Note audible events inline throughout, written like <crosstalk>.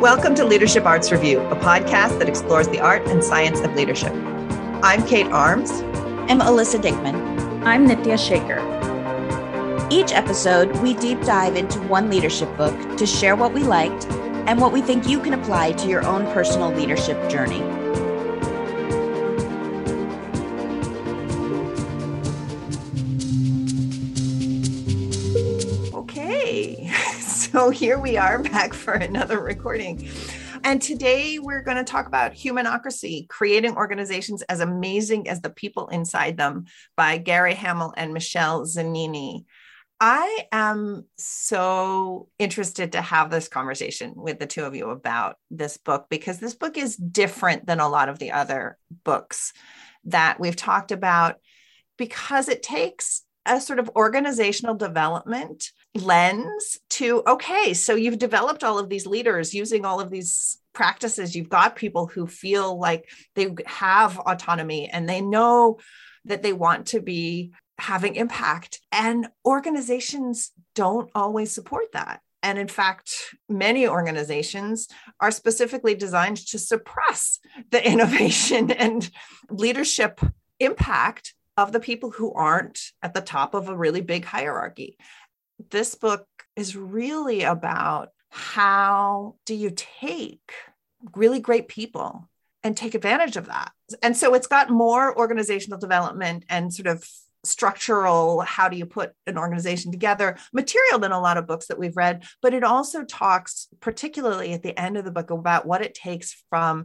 Welcome to Leadership Arts Review, a podcast that explores the art and science of leadership. I'm Kate Arms. I'm Alyssa Dickman. I'm Nitya Shaker. Each episode, we deep dive into one leadership book to share what we liked and what we think you can apply to your own personal leadership journey. So here we are <laughs> back for another recording. And today we're going to talk about Humanocracy, creating organizations as amazing as the people inside them by Gary Hamel and Michele Zanini. I am so interested to have this conversation with the two of you about this book because this book is different than a lot of the other books that we've talked about because it takes a sort of organizational development lens to okay so you've developed all of these leaders using all of these practices. You've got people who feel like they have autonomy and they know that they want to be having impact. And organizations don't always support that. And in fact, many organizations are specifically designed to suppress the <laughs> innovation and leadership impact of the people who aren't at the top of a really big hierarchy. This book is really about how do you take really great people and take advantage of that. And so it's got more organizational development and sort of structural how do you put an organization together material than a lot of books that we've read but it also talks particularly at the end of the book about what it takes from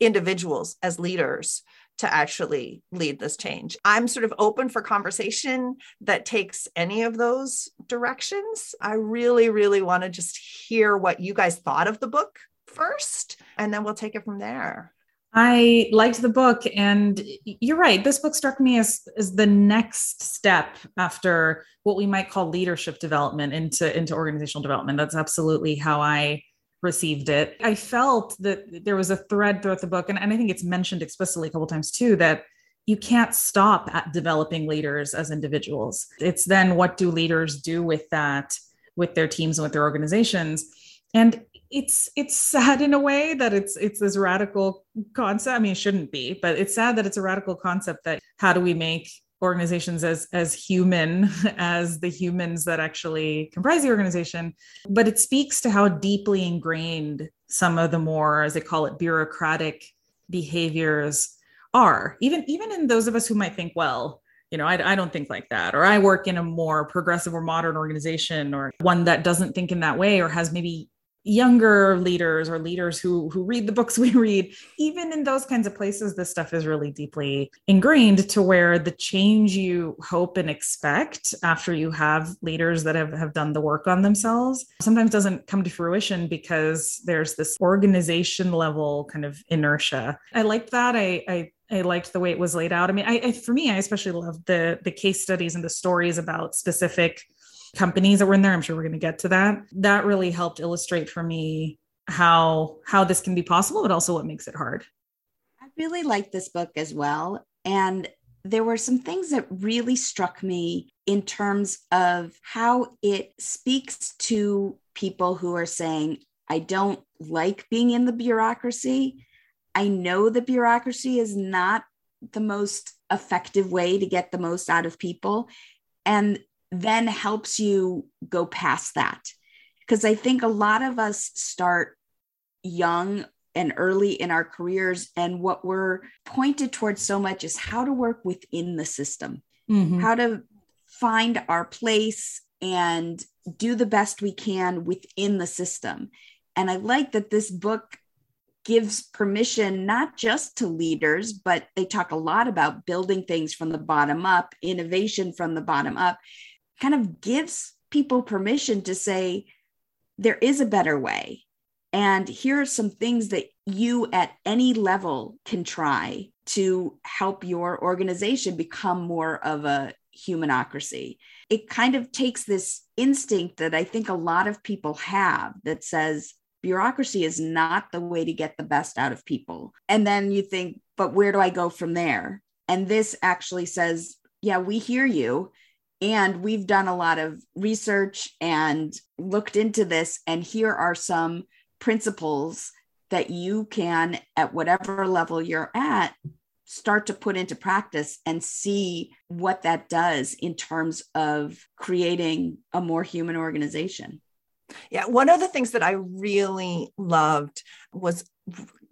individuals as leaders to actually lead this change. I'm sort of open for conversation that takes any of those directions. I really, really want to just hear what you guys thought of the book first, and then we'll take it from there. I liked the book, and you're right. This book struck me as, as the next step after what we might call leadership development into, into organizational development. That's absolutely how I received it. I felt that there was a thread throughout the book, and, and I think it's mentioned explicitly a couple times too, that you can't stop at developing leaders as individuals. It's then what do leaders do with that, with their teams and with their organizations? And it's it's sad in a way that it's it's this radical concept. I mean, it shouldn't be, but it's sad that it's a radical concept that how do we make organizations as as human <laughs> as the humans that actually comprise the organization but it speaks to how deeply ingrained some of the more as they call it bureaucratic behaviors are. Even even in those of us who might think well you know I, I don't think like that or i work in a more progressive or modern organization or one that doesn't think in that way or has maybe younger leaders or leaders who who read the books <laughs> we read even in those kinds of places this stuff is really deeply ingrained to where the change you hope and expect after you have leaders that have, have done the work on themselves sometimes doesn't come to fruition because there's this organization level kind of inertia i liked that i i I liked the way it was laid out. I mean, I, I for me, I especially love the the case studies and the stories about specific companies that were in there. I'm sure we're going to get to that. That really helped illustrate for me how how this can be possible, but also what makes it hard. I really like this book as well. And there were some things that really struck me in terms of how it speaks to people who are saying, I don't like being in the bureaucracy. I know the bureaucracy is not the most effective way to get the most out of people. And then helps you go past that. Because I think a lot of us start young and early in our careers, and what we're pointed towards so much is how to work within the system, mm-hmm. how to find our place and do the best we can within the system. And I like that this book gives permission not just to leaders, but they talk a lot about building things from the bottom up, innovation from the bottom up kind of gives people permission to say, there is a better way. And here are some things that you at any level can try to help your organization become more of a humanocracy. It kind of takes this instinct that I think a lot of people have that says bureaucracy is not the way to get the best out of people. And then you think, but where do I go from there? And this actually says, yeah, we hear you. And we've done a lot of research and looked into this. And here are some principles that you can, at whatever level you're at, start to put into practice and see what that does in terms of creating a more human organization. Yeah, one of the things that I really loved was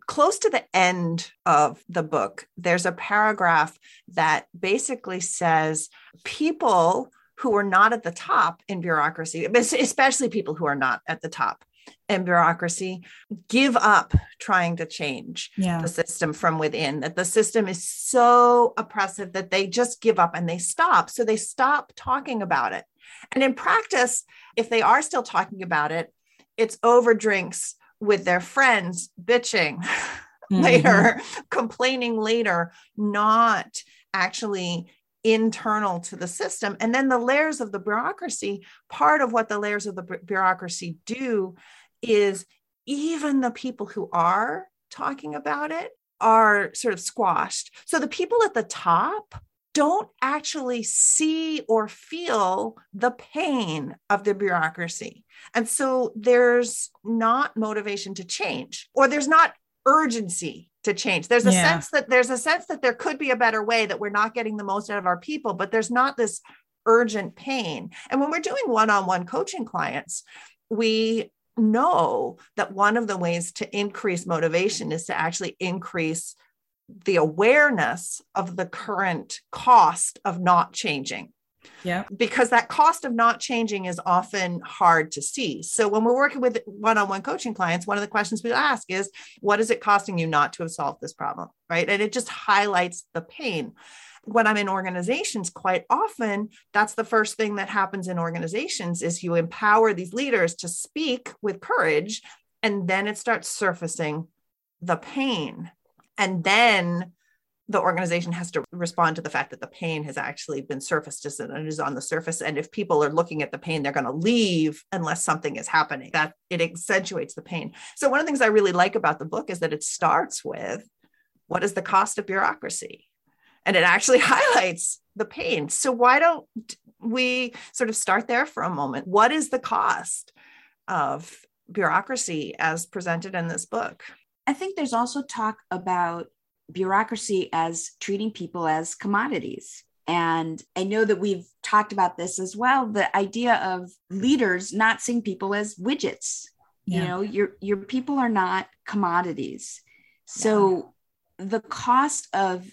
close to the end of the book, there's a paragraph that basically says people who are not at the top in bureaucracy, especially people who are not at the top, in bureaucracy give up trying to change yeah. the system from within that the system is so oppressive that they just give up and they stop so they stop talking about it and in practice if they are still talking about it it's over drinks with their friends bitching <laughs> mm-hmm. later complaining later not actually internal to the system and then the layers of the bureaucracy part of what the layers of the bureaucracy do is even the people who are talking about it are sort of squashed. So the people at the top don't actually see or feel the pain of the bureaucracy. And so there's not motivation to change, or there's not urgency to change. There's a yeah. sense that there's a sense that there could be a better way that we're not getting the most out of our people, but there's not this urgent pain. And when we're doing one-on-one coaching clients, we know that one of the ways to increase motivation is to actually increase the awareness of the current cost of not changing. Yeah. Because that cost of not changing is often hard to see. So when we're working with one on one coaching clients, one of the questions we ask is, what is it costing you not to have solved this problem? Right. And it just highlights the pain when I'm in organizations, quite often that's the first thing that happens in organizations is you empower these leaders to speak with courage, and then it starts surfacing the pain. And then the organization has to respond to the fact that the pain has actually been surfaced and is on the surface. And if people are looking at the pain, they're going to leave unless something is happening. That it accentuates the pain. So one of the things I really like about the book is that it starts with what is the cost of bureaucracy? and it actually <laughs> highlights the pain. So why don't we sort of start there for a moment? What is the cost of bureaucracy as presented in this book? I think there's also talk about bureaucracy as treating people as commodities. And I know that we've talked about this as well the idea of leaders not seeing people as widgets. Yeah. You know, your your people are not commodities. So yeah. the cost of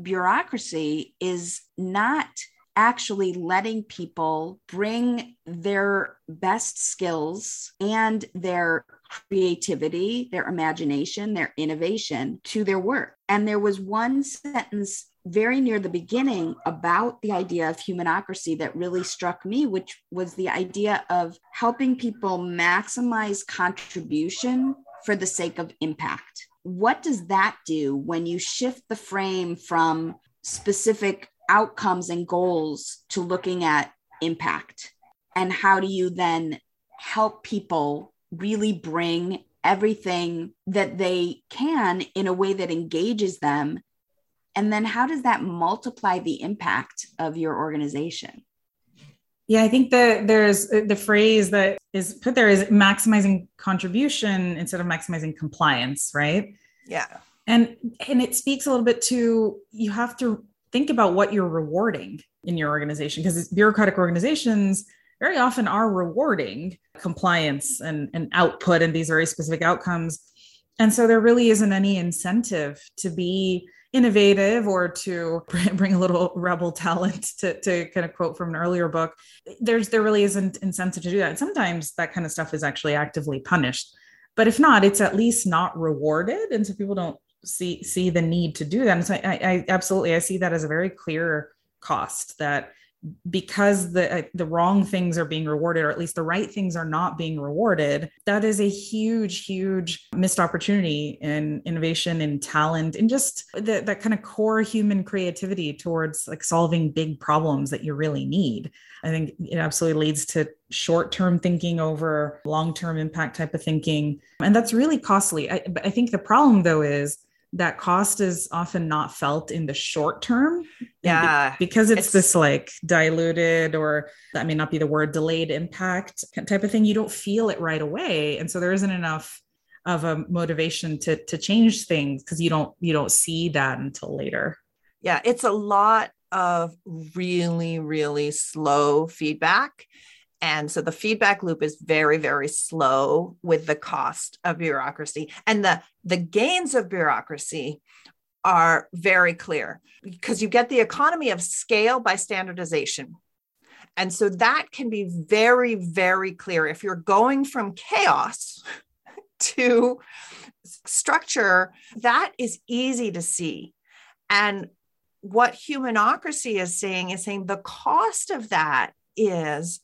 bureaucracy is not actually letting people bring their best skills and their creativity, their imagination, their innovation to their work. And there was one sentence very near the beginning about the idea of humanocracy that really struck me, which was the idea of helping people maximize contribution for the sake of impact what does that do when you shift the frame from specific outcomes and goals to looking at impact? And how do you then help people really bring everything that they can in a way that engages them? And then how does that multiply the impact of your organization? Yeah, I think that there's uh, the phrase that is put there is maximizing contribution instead of maximizing compliance, right? Yeah. And and it speaks a little bit to you have to think about what you're rewarding in your organization because bureaucratic organizations very often are rewarding compliance and, and output and these very specific outcomes. And so there really isn't any incentive to be innovative or to <laughs> bring a little rebel talent to, to kind of quote from an earlier book. There's there really isn't incentive to do that. Sometimes that kind of stuff is actually actively punished. But if not it's at least not rewarded. And so people don't see see the need to do that. And so I, I absolutely i see that as a very clear cost that because the uh, the wrong things are being rewarded or at least the right things are not being rewarded that is a huge huge missed opportunity in innovation and talent and just the, that kind of core human creativity towards like solving big problems that you really need. I think it absolutely leads to short-term thinking over long-term impact type of thinking and that's really costly. I, I think the problem though is that cost is often not felt in the short term. Yeah. Be- because it's, it's, this like diluted or that may not be the word delayed impact type of thing. You don't feel it right away. And so there isn't enough of a motivation to to change things because you don't you don't see that until later yeah it's a lot of really really slow feedback and so the feedback loop is very very slow with the cost of bureaucracy and the the gains of bureaucracy are very clear because you get the economy of scale by standardization and so that can be very, very clear. If you're going from chaos <laughs> to structure, that is easy to see. And what humanocracy is saying is saying the cost of that is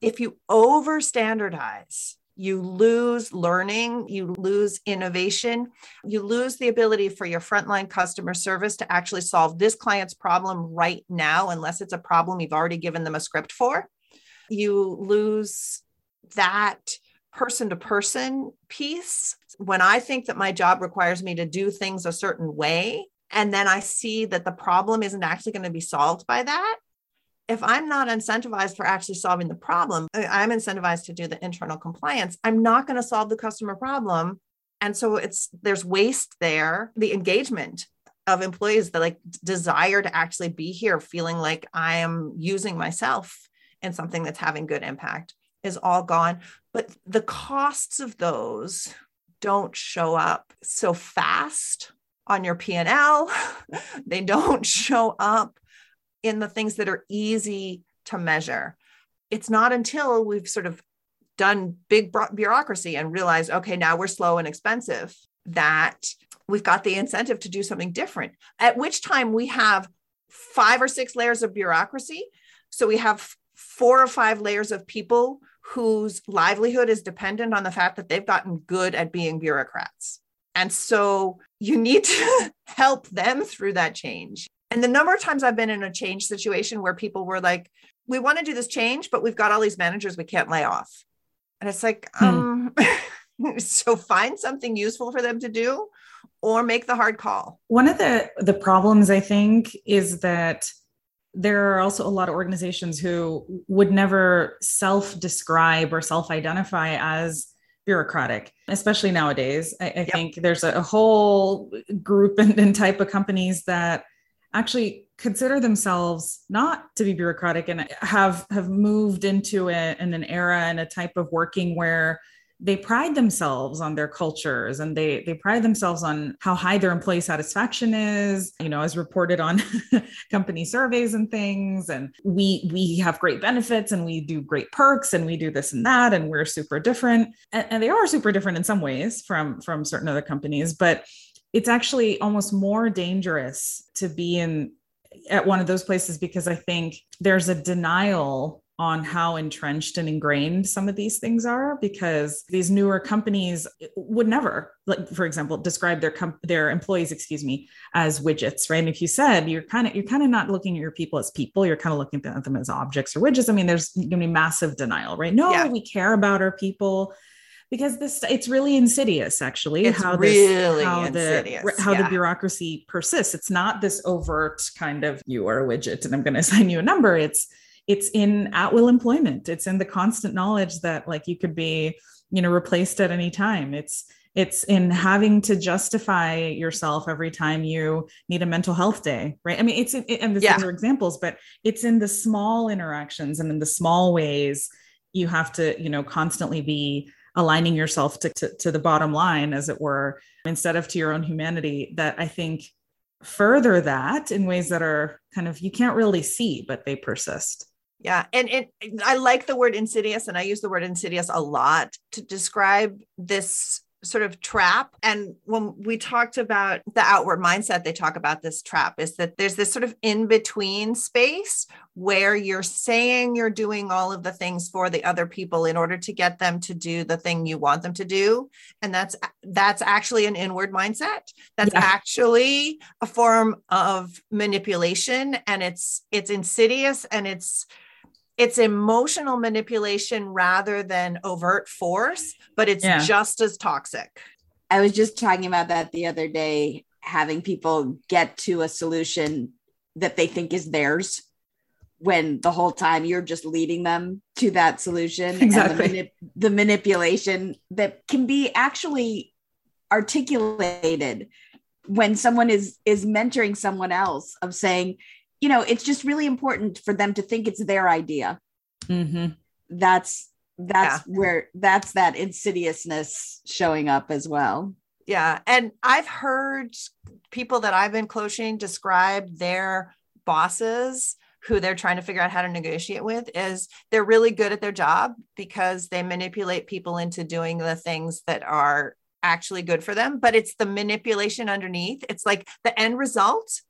if you over standardize, you lose learning, you lose innovation, you lose the ability for your frontline customer service to actually solve this client's problem right now, unless it's a problem you've already given them a script for. You lose that person to person piece. When I think that my job requires me to do things a certain way, and then I see that the problem isn't actually going to be solved by that, if I'm not incentivized for actually solving the problem, I'm incentivized to do the internal compliance. I'm not going to solve the customer problem. And so it's there's waste there, the engagement of employees that like desire to actually be here, feeling like I am using myself in something that's having good impact is all gone. But the costs of those don't show up so fast on your P&L. <laughs> they don't show up in the things that are easy to measure. It's not until we've sort of done big bureaucracy and realized, okay, now we're slow and expensive, that we've got the incentive to do something different. At which time we have five or six layers of bureaucracy. So we have four or five layers of people whose livelihood is dependent on the fact that they've gotten good at being bureaucrats. And so you need to <laughs> help them through that change. And the number of times I've been in a change situation where people were like, we want to do this change, but we've got all these managers we can't lay off. And it's like, hmm. um, <laughs> so find something useful for them to do or make the hard call. One of the the problems I think is that there are also a lot of organizations who would never self-describe or self-identify as bureaucratic, especially nowadays. I, I yep. think there's a, a whole group and, and type of companies that actually consider themselves not to be bureaucratic and have have moved into a, in an era and a type of working where they pride themselves on their cultures and they they pride themselves on how high their employee satisfaction is you know as reported on <laughs> company surveys and things. And we we have great benefits and we do great perks and we do this and that and we're super different. And, and they are super different in some ways from from certain other companies but it's actually almost more dangerous to be in at one of those places because I think there's a denial on how entrenched and ingrained some of these things are because these newer companies would never like for example describe their com- their employees excuse me as widgets right? And if you said you're kind of you're kind of not looking at your people as people you're kind of looking at them as objects or widgets. I mean there's going to be massive denial right? No yeah. we care about our people because this it's really insidious actually it's how really how insidious. the how yeah. the bureaucracy persists it's not this overt kind of you are a widget and i'm going <laughs> to assign you a number it's it's in at will employment it's in the constant knowledge that like you could be you know replaced at any time it's it's in having to justify yourself every time you need a mental health day right i mean it's it, and these yeah. are examples but it's in the small interactions and in the small ways you have to you know constantly be aligning yourself to, to, to the bottom line, as it were, instead of to your own humanity, that I think further that in ways that are kind of you can't really see, but they persist. Yeah. And it, I like the word insidious, and I use the word insidious a lot to describe this sort of trap. And when we talked about the outward mindset, they talk about this trap is that there's this sort of in between space where you're saying you're doing all of the things for the other people in order to get them to do the thing you want them to do. And that's that's actually an inward mindset. That's yeah. actually a form of manipulation and it's it's insidious and it's it's emotional manipulation rather than overt force, but it's yeah. just as toxic. I was just talking about that the other day, having people get to a solution that they think is theirs when the whole time you're just leading them to that solution exactly. and the, manip- the manipulation that can be actually articulated when someone is is mentoring someone else of saying you know it's just really important for them to think it's their idea mm-hmm. that's that's yeah. where that's that insidiousness showing up as well yeah and i've heard people that i've been coaching describe their bosses who they're trying to figure out how to negotiate with is they're really good at their job because they manipulate people into doing the things that are actually good for them but it's the manipulation underneath it's like the end result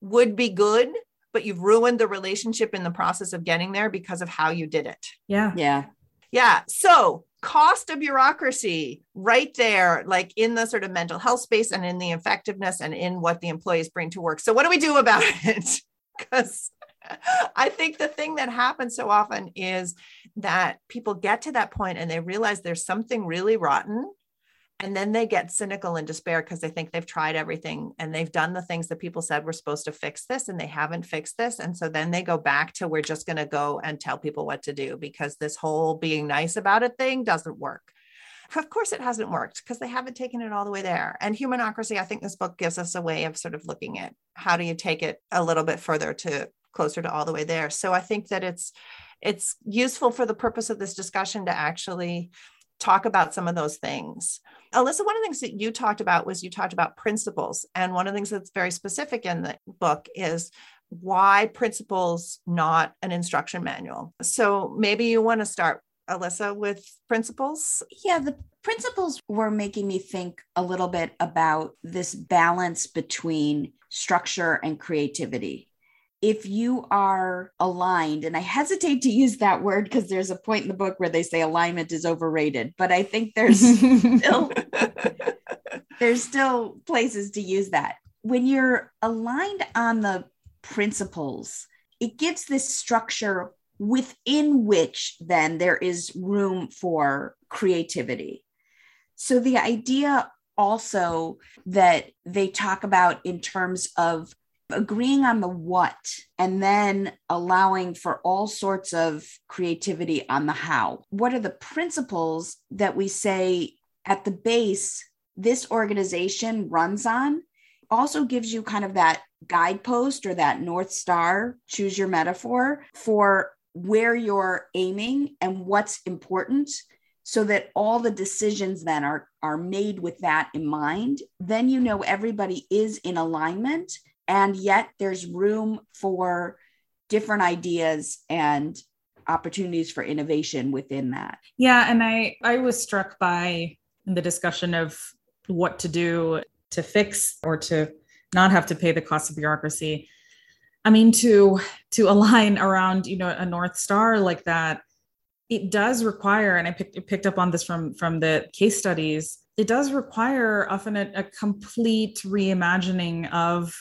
would be good but you've ruined the relationship in the process of getting there because of how you did it. Yeah. Yeah. Yeah. So cost of bureaucracy right there like in the sort of mental health space and in the effectiveness and in what the employees bring to work. So what do we do about <laughs> it? Because I think the thing that happens so often is that people get to that point and they realize there's something really rotten. And then they get cynical and despair because they think they've tried everything and they've done the things that people said were supposed to fix this and they haven't fixed this. And so then they go back to we're just going to go and tell people what to do because this whole being nice about it thing doesn't work. Of course, it hasn't worked because they haven't taken it all the way there. And humanocracy, I think this book gives us a way of sort of looking at how do you take it a little bit further to closer to all the way there. So I think that it's it's useful for the purpose of this discussion to actually talk about some of those things. Alyssa, one of the things that you talked about was you talked about principles. And one of the things that's very specific in the book is why principles, not an instruction manual. So maybe you want to start, Alyssa, with principles? Yeah, the principles were making me think a little bit about this balance between structure and creativity if you are aligned, and I hesitate to use that word because there's a point in the book where they say alignment is overrated, but I think there's still <laughs> there's still places to use that. When you're aligned on the principles, it gives this structure within which then there is room for creativity. So the idea also that they talk about in terms of agreeing on the what and then allowing for all sorts of creativity on the how. What are the principles that we say at the base this organization runs on? Also gives you kind of that guidepost or that North Star, choose your metaphor, for where you're aiming and what's important so that all the decisions then are are made with that in mind then you know everybody is in alignment and yet there's room for different ideas and opportunities for innovation within that. Yeah and i i was struck by the discussion of what to do to fix or to not have to pay the cost of bureaucracy. I mean to to align around you know a north star like that it does require and i picked, picked up on this from from the case studies it does require often a, a complete reimagining of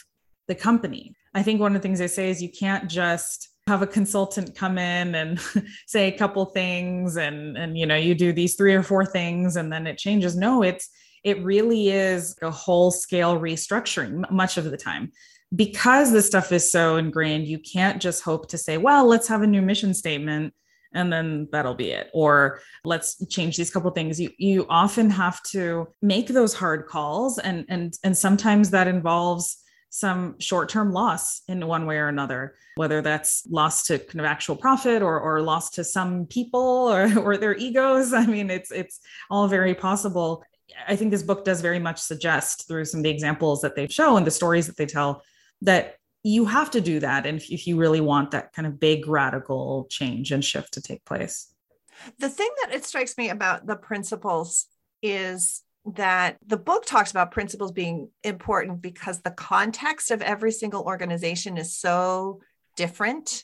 the company. I think one of the things I say is you can't just have a consultant come in and <laughs> say a couple things and and you know you do these three or four things and then it changes. No, it's it really is a whole scale restructuring much of the time because this stuff is so ingrained you can't just hope to say well let's have a new mission statement and then that'll be it or let's change these couple things you you often have to make those hard calls and and and sometimes that involves some short-term loss in one way or another whether that's loss to kind of actual profit or, or loss to some people or, <laughs> or their egos. I mean it's it's all very possible. I think this book does very much suggest through some of the examples that they show and the stories that they tell that you have to do that and if, if you really want that kind of big radical change and shift to take place. The thing that it strikes me about the principles is that the book talks about principles being important because the context of every single organization is so different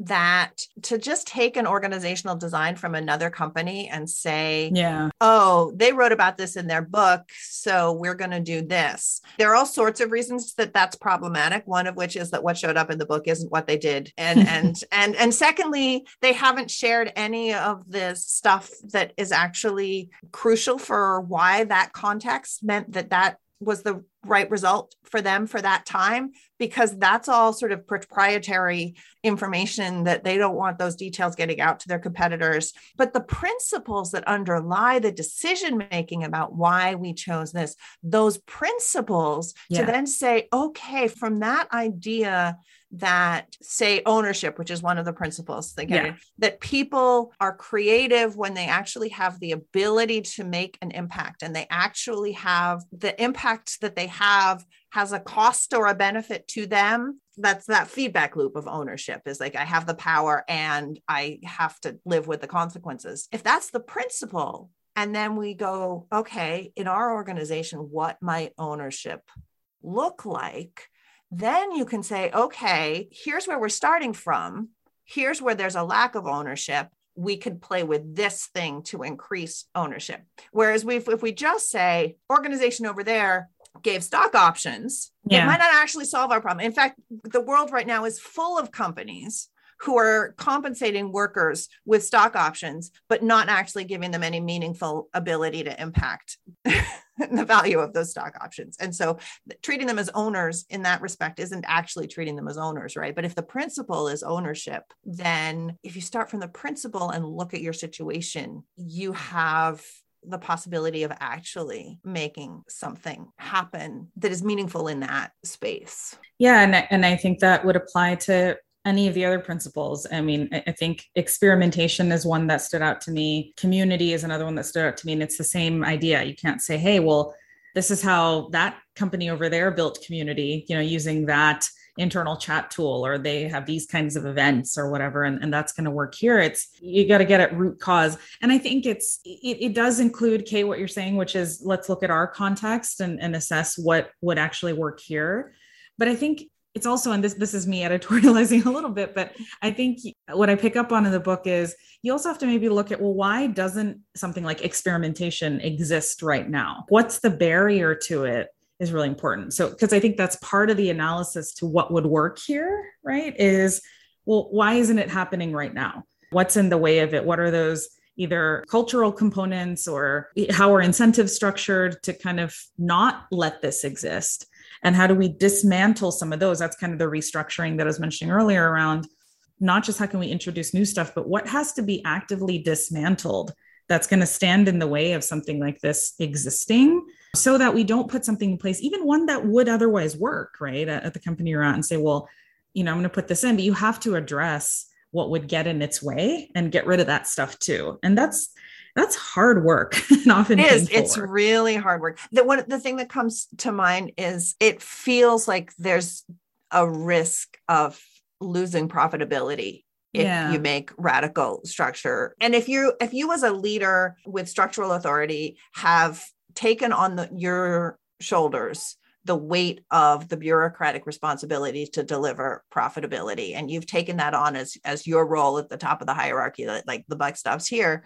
that to just take an organizational design from another company and say, yeah, oh, they wrote about this in their book, so we're going to do this. There are all sorts of reasons that that's problematic. One of which is that what showed up in the book isn't what they did, and <laughs> and and and secondly, they haven't shared any of the stuff that is actually crucial for why that context meant that that was the right result for them for that time because that's all sort of proprietary information that they don't want those details getting out to their competitors. But the principles that underlie the decision making about why we chose this, those principles yeah. to then say, okay, from that idea that say ownership which is one of the principles that, yeah. that people are creative when they actually have the ability to make an impact and they actually have the impact that they have has a cost or a benefit to them that's that feedback loop of ownership is like i have the power and i have to live with the consequences if that's the principle and then we go okay in our organization what might ownership look like then you can say, okay, here's where we're starting from. Here's where there's a lack of ownership. We could play with this thing to increase ownership. Whereas we if we just say organization over there gave stock options, yeah. it might not actually solve our problem. In fact, the world right now is full of companies who are compensating workers with stock options, but not actually giving them any meaningful ability to impact <laughs> the value of those stock options. And so treating them as owners in that respect isn't actually treating them as owners, right? But if the principle is ownership, then if you start from the principle and look at your situation, you have the possibility of actually making something happen that is meaningful in that space. Yeah, and I, and I think that would apply to any of the other principles. I mean, I think experimentation is one that stood out to me. Community is another one that stood out to me. And it's the same idea. You can't say, hey, well, this is how that company over there built community, you know, using that internal chat tool, or they have these kinds of events or whatever, and, and that's going to work here. It's you got to get at root cause. And I think it's it, it does include Kate, what you're saying, which is let's look at our context and, and assess what would actually work here. But I think it's also and this this is me <laughs> editorializing a little bit but i think what i pick up on in the book is you also have to maybe look at well why doesn't something like experimentation exist right now what's the barrier to it is really important. So because i think that's part of the analysis to what would work here right is well why isn't it happening right now? What's in the way of it? What are those either cultural components or how are incentives structured to kind of not let this exist? And how do we dismantle some of those? That's kind of the restructuring that i was mentioning earlier around not just how can we introduce new stuff but what has to be actively dismantled that's going to stand in the way of something like this existing so that we don't put something in place even one that would otherwise work right at, at the company you're at and say well you know i'm going to put this in but you have to address what would get in its way and get rid of that stuff too and that's that's hard work <laughs> and often it is it's work. really hard work the one the thing that comes to mind is it feels like there's a risk of losing profitability if yeah. you make radical structure and if you if you as a leader with structural authority have taken on the, your shoulders the weight of the bureaucratic responsibility to deliver profitability. And you've taken that on as as your role at the top of the hierarchy that like the buck stops here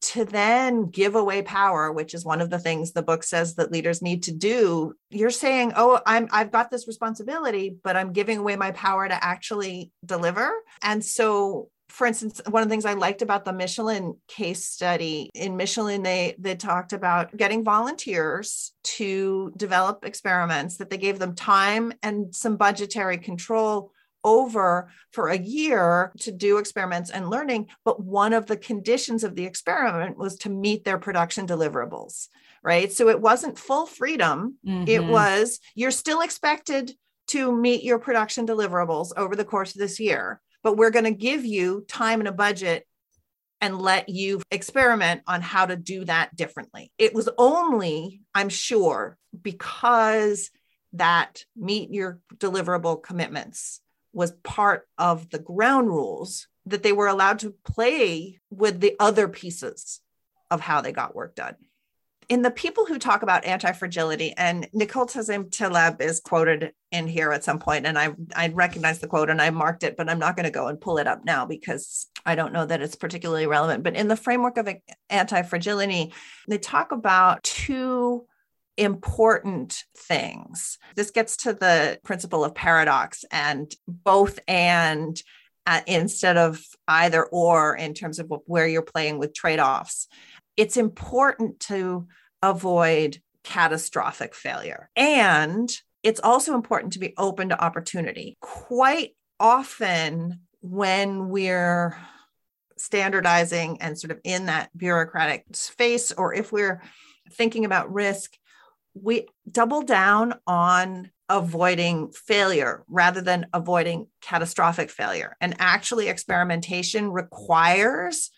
to then give away power which is one of the things the book says that leaders need to do. You're saying oh i'm i've got this responsibility but i'm giving away my power to actually deliver. And so for instance, one of the things I liked about the Michelin case study in Michelin, they they talked about getting volunteers to develop experiments that they gave them time and some budgetary control over for a year to do experiments and learning. But one of the conditions of the experiment was to meet their production deliverables, right? So it wasn't full freedom. Mm-hmm. It was you're still expected to meet your production deliverables over the course of this year but we're going to give you time and a budget and let you experiment on how to do that differently. It was only, I'm sure, because that meet your deliverable commitments was part of the ground rules that they were allowed to play with the other pieces of how they got work done in the people who talk about anti-fragility, and Nicholas Nassim Taleb is quoted in here at some point, and I I recognize the quote and I marked it, but I'm not going to go and pull it up now because I don't know that it's particularly relevant. But in the framework of anti-fragility, they talk about two important things. This gets to the principle of paradox and both and uh, instead of either or in terms of where you're playing with trade offs it's important to avoid catastrophic failure. And it's also important to be open to opportunity. Quite often, when we're standardizing and sort of in that bureaucratic space, or if we're thinking about risk, we double down on avoiding failure rather than avoiding catastrophic failure. And actually, experimentation requires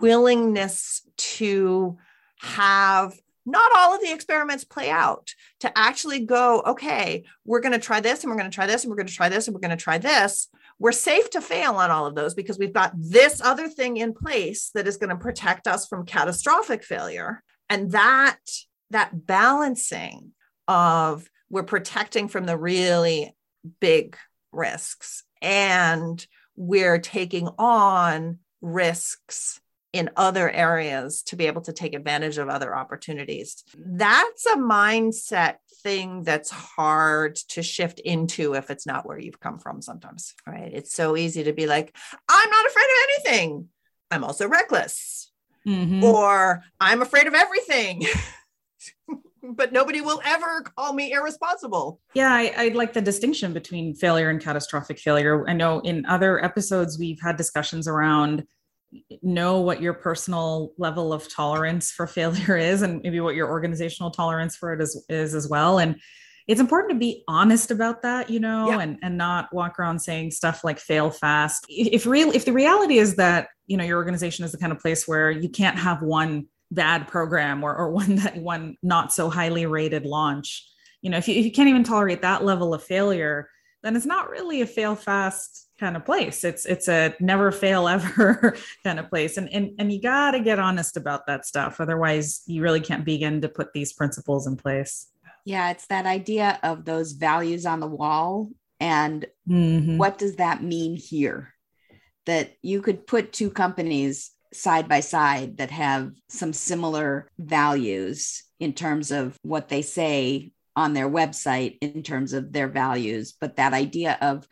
willingness to have not all of the experiments play out to actually go okay we're going to try this and we're going to try this and we're going to try this and we're going to try this. We're safe to fail on all of those because we've got this other thing in place that is going to protect us from catastrophic failure. And that that balancing of we're protecting from the really big risks and we're taking on risks in other areas to be able to take advantage of other opportunities. That's a mindset thing that's hard to shift into if it's not where you've come from sometimes, right? It's so easy to be like, I'm not afraid of anything. I'm also reckless. Mm-hmm. Or I'm afraid of everything. <laughs> but nobody will ever call me irresponsible. Yeah, I, I, like the distinction between failure and catastrophic failure. I know in other episodes we've had discussions around know what your personal level of tolerance for failure <laughs> is and maybe what your organizational tolerance for it is, is as well. And it's important to be honest about that, you know, yeah. and, and not walk around saying stuff like fail fast. If real if the reality is that, you know, your organization is the kind of place where you can't have one bad program or, or <laughs> one that one not so highly rated launch you know if you, if you can't even tolerate that level of failure then it's not really a fail fast kind of place. It's it's a never fail ever <laughs> kind of place. And and, and you got to get honest about that stuff. Otherwise you really can't begin to put these principles in place. Yeah it's that idea of those values on the wall. And mm-hmm. what does that mean here? That you could put two companies side by side that have some similar values in terms of what they say on their website in terms of their values. But that idea of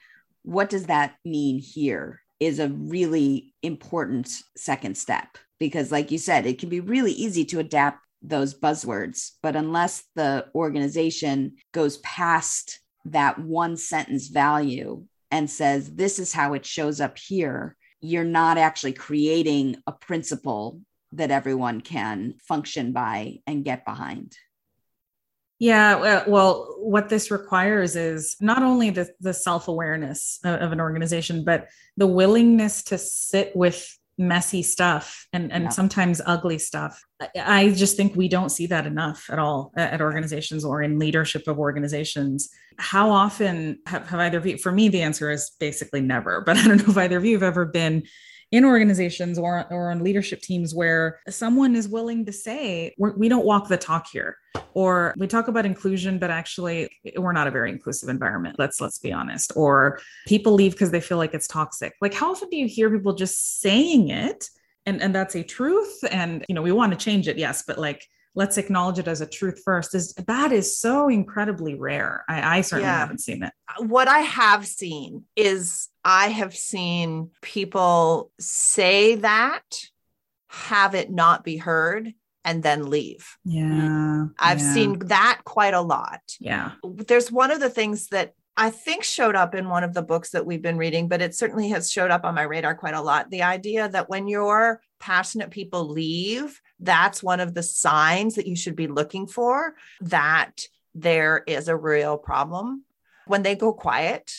what does that mean here is a really important second step because like you said it can be really easy to adapt those buzzwords but unless the organization goes past that one sentence value and says this is how it shows up here you're not actually creating a principle that everyone can function by and get behind. Yeah, well, what this requires is not only the, the self awareness of an organization, but the willingness to sit with messy stuff and, and yeah. sometimes ugly stuff. I just think we don't see that enough at all at organizations or in leadership of organizations. How often have, have either of you, for me, the answer is basically never, but <laughs> I don't know if either of you have ever been in organizations or, or on leadership teams where someone is willing to say, we don't walk the talk here or we talk about inclusion but actually we're not a very inclusive environment let's let's be honest or people leave because they feel like it's toxic. Like how often do you hear people just saying it and and that's a truth and you know we want to change it yes but like let's acknowledge it as a truth first is that is so incredibly rare i, I certainly yeah. haven't seen it what i have seen is i have seen people say that have it not be heard and then leave. Yeah. I've yeah. seen that quite a lot. Yeah. There's one of the things that I think showed up in one of the books that we've been reading, but it certainly has showed up on my radar quite a lot. The idea that when your passionate people leave, that's one of the signs that you should be looking for that there is a real problem. When they go quiet,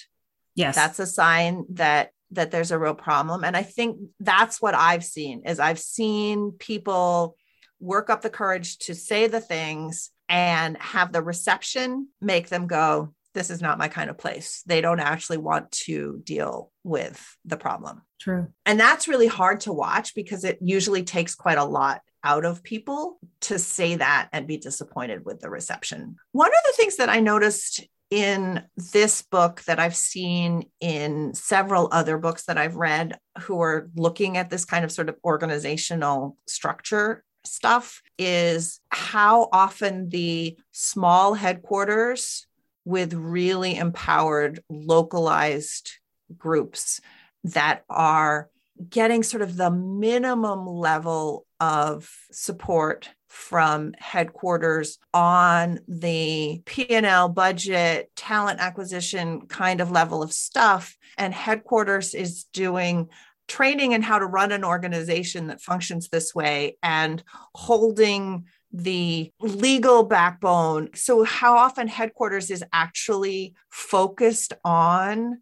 yes, that's a sign that that there's a real problem. And I think that's what I've seen is I've seen people work up the courage to say the things and have the reception make them go, this is not my kind of place. They don't actually want to deal with the problem. True. And that's really hard to watch because it usually takes quite a lot out of people to say that and be disappointed with the reception. One of the things that I noticed in this book that I've seen in several other books that I've read who are looking at this kind of sort of organizational structure stuff is how often the small headquarters with really empowered, localized groups that are getting sort of the minimum level of support from headquarters on the P&L budget, talent acquisition kind of level of stuff and headquarters is doing training in how to run an organization that functions this way and holding the legal backbone. So, how often headquarters is actually focused on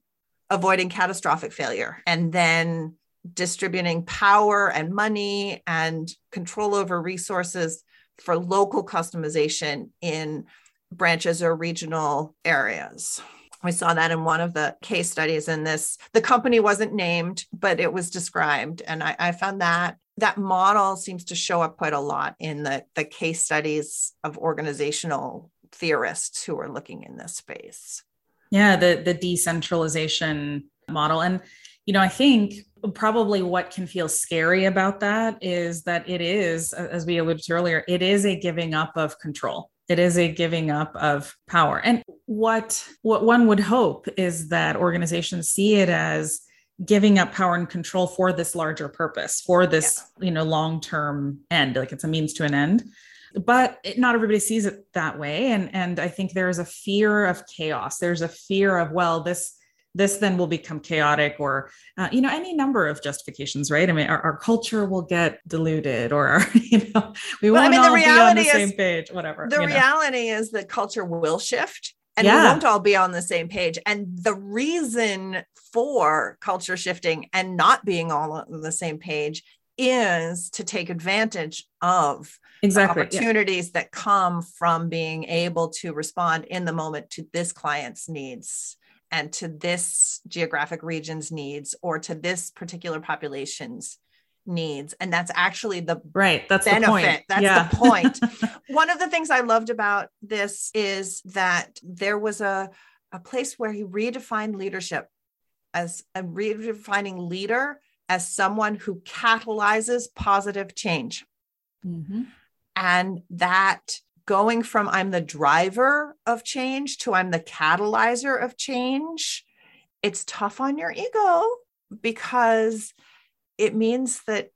avoiding catastrophic failure and then distributing power and money and control over resources for local customization in branches or regional areas. We saw that in one of the case studies in this. The company wasn't named, but it was described. And I, I found that that model seems to show up quite a lot in the, the case studies of organizational theorists who are looking in this space. Yeah, the the decentralization model. And you know, I think probably what can feel scary about that is that it is, as we alluded to earlier, it is a giving up of control. It is a giving up of power. And what what one would hope is that organizations see it as giving up power and control for this larger purpose, for this, yeah. you know, long-term end, like it's a means to an end but it, not everybody sees it that way and and i think there is a fear of chaos there's a fear of well this this then will become chaotic or uh, you know any number of justifications right i mean our, our culture will get diluted or our, <laughs> you know we won't I mean, all be on the is, same page whatever the reality know. is that culture will shift and yeah. we won't all be on the same page and the reason for culture shifting and not being all on the same page is to take advantage of exactly opportunities yeah. that come from being able to respond in the moment to this client's needs and to this geographic region's needs or to this particular population's needs and that's actually the right that's benefit. the point that's yeah. the point <laughs> one of the things i loved about this is that there was a a place where he redefined leadership as a redefining leader as someone who catalyzes positive change mm-hmm. and that going from I'm the driver of change to I'm the catalyzer of change, it's tough on your ego because it means that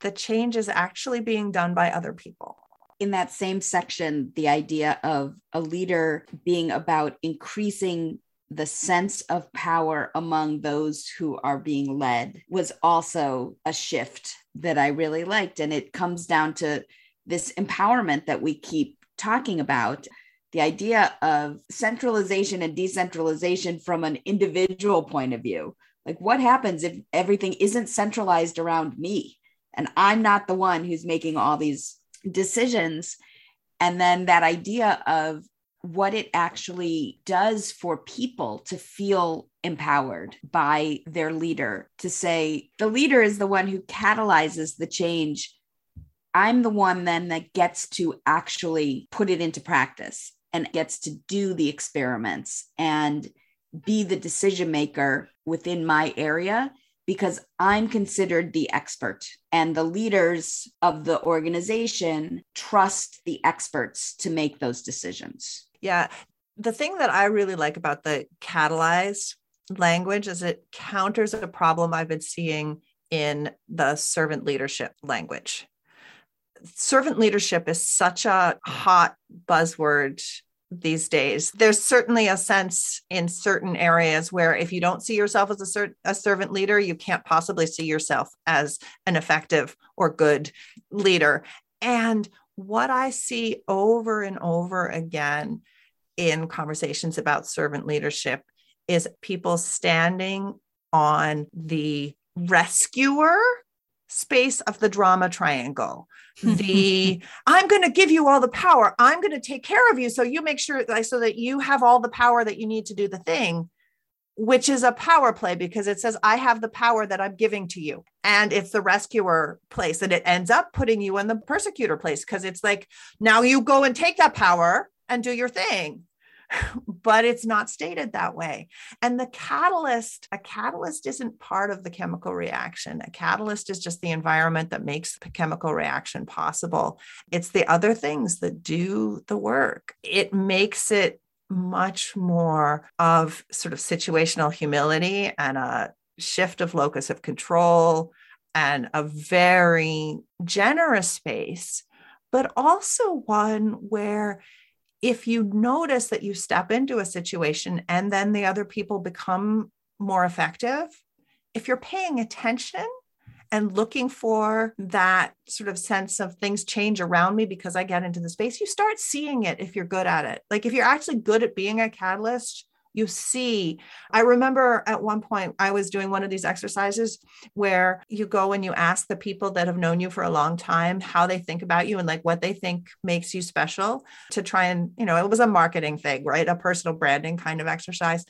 the change is actually being done by other people. In that same section, the idea of a leader being about increasing the sense of power among those who are being led was also a shift that I really liked. And it comes down to this empowerment that we keep talking about the idea of centralization and decentralization from an individual point of view. Like, what happens if everything isn't centralized around me and I'm not the one who's making all these decisions? And then that idea of what it actually does for people to feel empowered by their leader, to say the leader is the one who catalyzes the change I'm the one then that gets to actually put it into practice and gets to do the experiments and be the decision maker within my area because I'm considered the expert and the leaders of the organization trust the experts to make those decisions. Yeah. The thing that I really like about the catalyzed language is it counters a problem I've been seeing in the servant leadership language servant leadership is such a hot buzzword these days. There's certainly a sense in certain areas where if you don't see yourself as a, ser- a servant leader, you can't possibly see yourself as an effective or good leader. And what I see over and over again in conversations about servant leadership is people standing on the rescuer space of the drama triangle. <laughs> The i'm going to give you all the power. I'm going to take care of you so you make sure that so that you have all the power that you need to do the thing which is a power play because it says i have the power that i'm giving to you. And it's the rescuer place and it ends up putting you in the persecutor place because it's like now you go and take that power and do your thing but it's not stated that way. And the catalyst, a catalyst isn't part of the chemical reaction. A catalyst is just the environment that makes the chemical reaction possible. It's the other things that do the work. It makes it much more of sort of situational humility and a shift of locus of control and a very generous space, but also one where if you notice that you step into a situation and then the other people become more effective, if you're paying attention and looking for that sort of sense of things change around me because I get into the space, you start seeing it if you're good at it. Like if you're actually good at being a catalyst, you see. I remember at one point I was doing one of these exercises where you go and you ask the people that have known you for a long time how they think about you and like what they think makes you special to try and, you know, it was a marketing thing, right? A personal branding kind of exercise.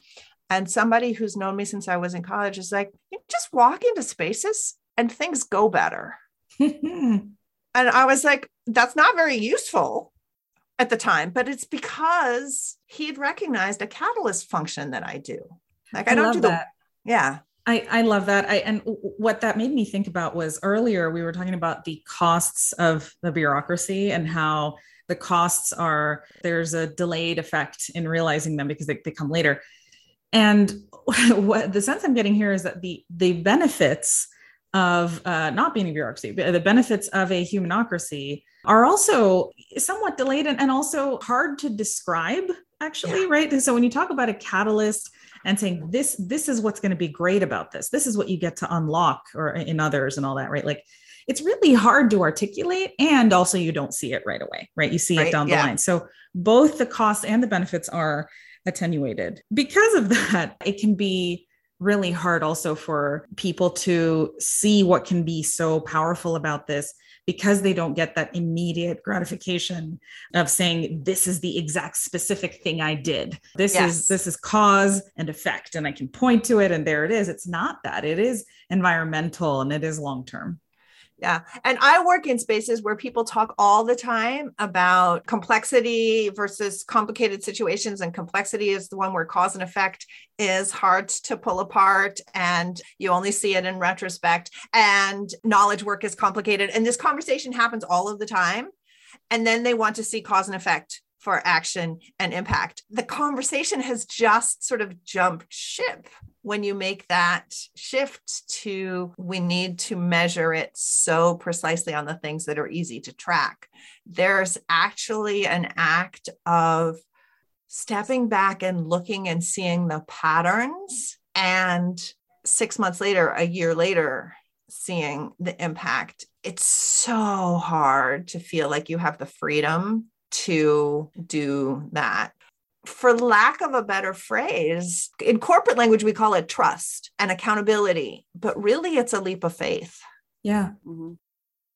And somebody who's known me since I was in college is like, you just walk into spaces and things go better. <laughs> and I was like, that's not very useful at the time, but it's because he'd recognized a catalyst function that I do. Like I, I don't do that. the yeah. I, I love that. I and what that made me think about was earlier we were talking about the costs of the bureaucracy and how the costs are there's a delayed effect in realizing them because they, they come later. And <laughs> what the sense I'm getting here is that the the benefits of uh, not being a bureaucracy, the benefits of a humanocracy are also somewhat delayed and, and also hard to describe actually yeah. right so when you talk about a catalyst and saying this this is what's going to be great about this this is what you get to unlock or in others and all that right like it's really hard to articulate and also you don't see it right away right you see right? it down yeah. the line so both the costs and the benefits are attenuated because of that it can be really hard also for people to see what can be so powerful about this because they don't get that immediate gratification of saying this is the exact specific thing i did. This yes. is this is cause and effect and i can point to it and there it is. It's not that. It is environmental and it is long term yeah. And I work in spaces where people talk all the time about complexity versus complicated situations. And complexity is the one where cause and effect is hard to pull apart and you only see it in retrospect. And knowledge work is complicated. And this conversation happens all of the time. And then they want to see cause and effect for action and impact. The conversation has just sort of jumped ship when you make that shift to we need to measure it so precisely on the things that are easy to track. There's actually an act of stepping back and looking and seeing the patterns and six months later, a year later, seeing the impact. It's so hard to feel like you have the freedom to do that. For lack of a better phrase, in corporate language, we call it trust and accountability, but really it's a leap of faith. Yeah. Mm-hmm.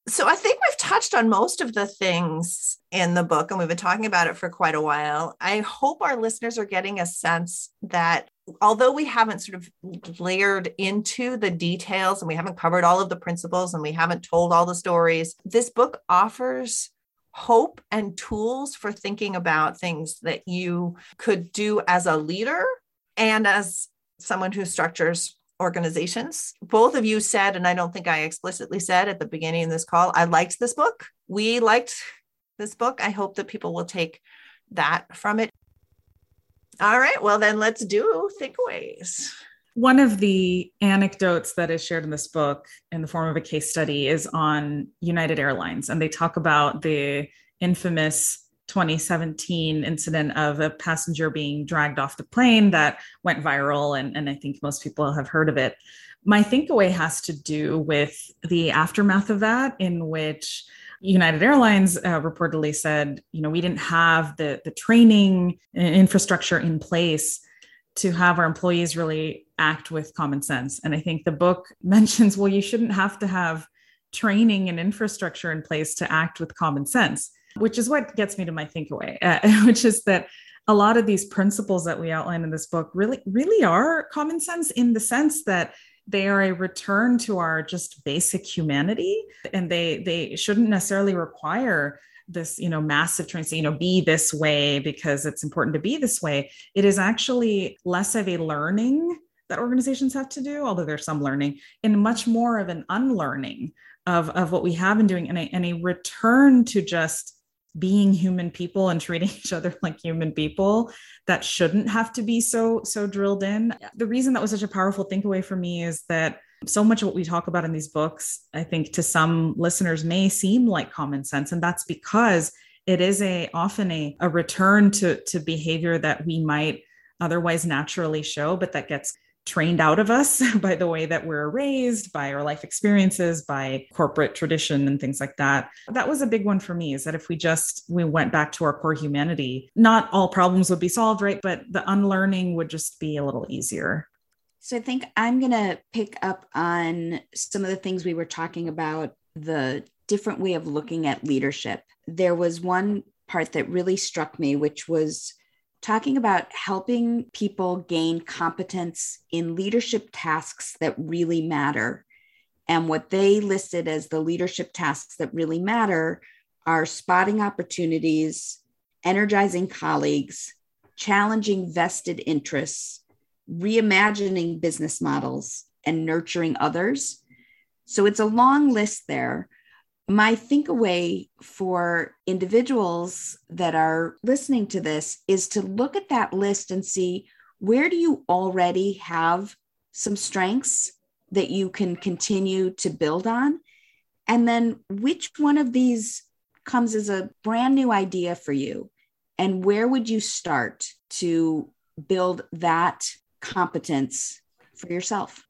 So I think we've touched on most of the things in the book, and we've been talking about it for quite a while. I hope our listeners are getting a sense that although we haven't sort of layered into the details and we haven't covered all of the principles and we haven't told all the stories, this book offers hope and tools for thinking about things that you could do as a leader and as someone who structures organizations. Both of you said, and I don't think I explicitly said at the beginning of this call, I liked this book. We liked this book. I hope that people will take that from it. All right, well, then let's do thinkaways. One of the anecdotes that is shared in this book in the form of a case study is on United Airlines. And they talk about the infamous 2017 incident of a passenger being dragged off the plane that went viral. And, and I think most people have heard of it. My thinkaway has to do with the aftermath of that, in which United Airlines uh, reportedly said, you know, we didn't have the the training infrastructure in place to have our employees really act with common sense. And I think the book <laughs> mentions, well, you shouldn't have to have training and infrastructure in place to act with common sense, which is what gets me to my think away, <laughs> uh, which is that a lot of these principles that we outline in this book really, really are common sense in the sense that they are a return to our just basic humanity and they they shouldn't necessarily require this you know massive training you know be this way because it's important to be this way it is actually less of a learning that organizations have to do although there's some learning and much more of an unlearning of of what we have been doing and a, and a return to just being human people and treating <laughs> each other like human people that shouldn't have to be so so drilled in the reason that was such a powerful think away for me is that So much of what we talk about in these books, I think to some listeners may seem like common sense. And that's because it is a often a, a return to, to behavior that we might otherwise naturally show, but that gets trained out of us <laughs> by the way that we're raised, by our life experiences, by corporate tradition and things like that. That was a big one for me is that if we just we went back to our core humanity, not all problems would be solved, right? But the unlearning would just be a little easier. So I think I'm going to pick up on some of the things we were talking about the different way of looking at leadership. There was one part that really struck me which was talking about helping people gain competence in leadership tasks that really matter. And what they listed as the leadership tasks that really matter are spotting opportunities, energizing colleagues, challenging vested interests, reimagining business models, and nurturing others. So it's a long list there my think away for individuals that are listening to this is to look at that list and see where do you already have some strengths that you can continue to build on? And then which one of these comes as a brand new idea for you? And where would you start to build that competence for yourself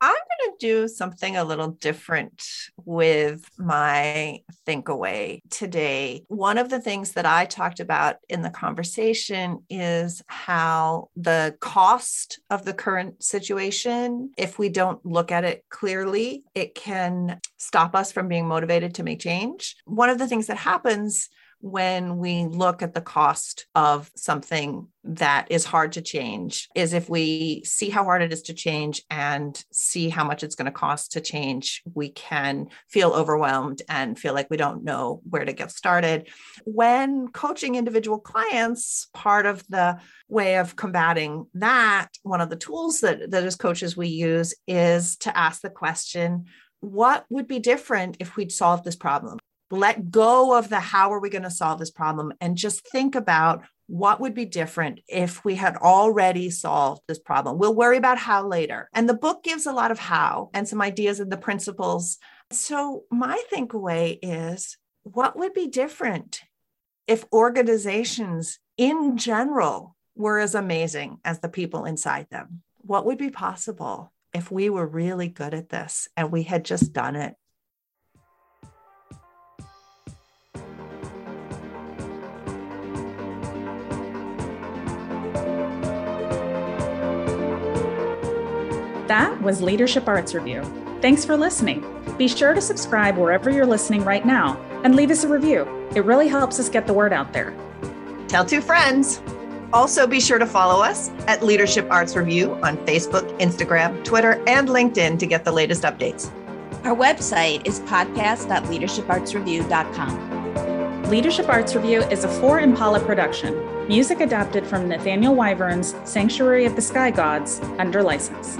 I'm going to do something a little different with my think away today. One of the things that I talked about in the conversation is how the cost of the current situation, if we don't look at it clearly, it can stop us from being motivated to make change. One of the things that happens when we look at the cost of something that is hard to change is if we see how hard it is to change and see how much it's going to cost to change, we can feel overwhelmed and feel like we don't know where to get started. When coaching individual clients, part of the way of combating that, one of the tools that, that as coaches we use is to ask the question, what would be different if we'd solved this problem? Let go of the how are we going to solve this problem and just think about what would be different if we had already solved this problem. We'll worry about how later. And the book gives a lot of how and some ideas and the principles. So, my think away is what would be different if organizations in general were as amazing as the people inside them? What would be possible if we were really good at this and we had just done it That was Leadership Arts Review. Thanks for listening. Be sure to subscribe wherever you're listening right now and leave us a review. It really helps us get the word out there. Tell two friends. Also, be sure to follow us at Leadership Arts Review on Facebook, Instagram, Twitter, and LinkedIn to get the latest updates. Our website is podcast.leadershipartsreview.com. Leadership Arts Review is a Four Impala production, music adapted from Nathaniel Wyvern's Sanctuary of the Sky Gods under license.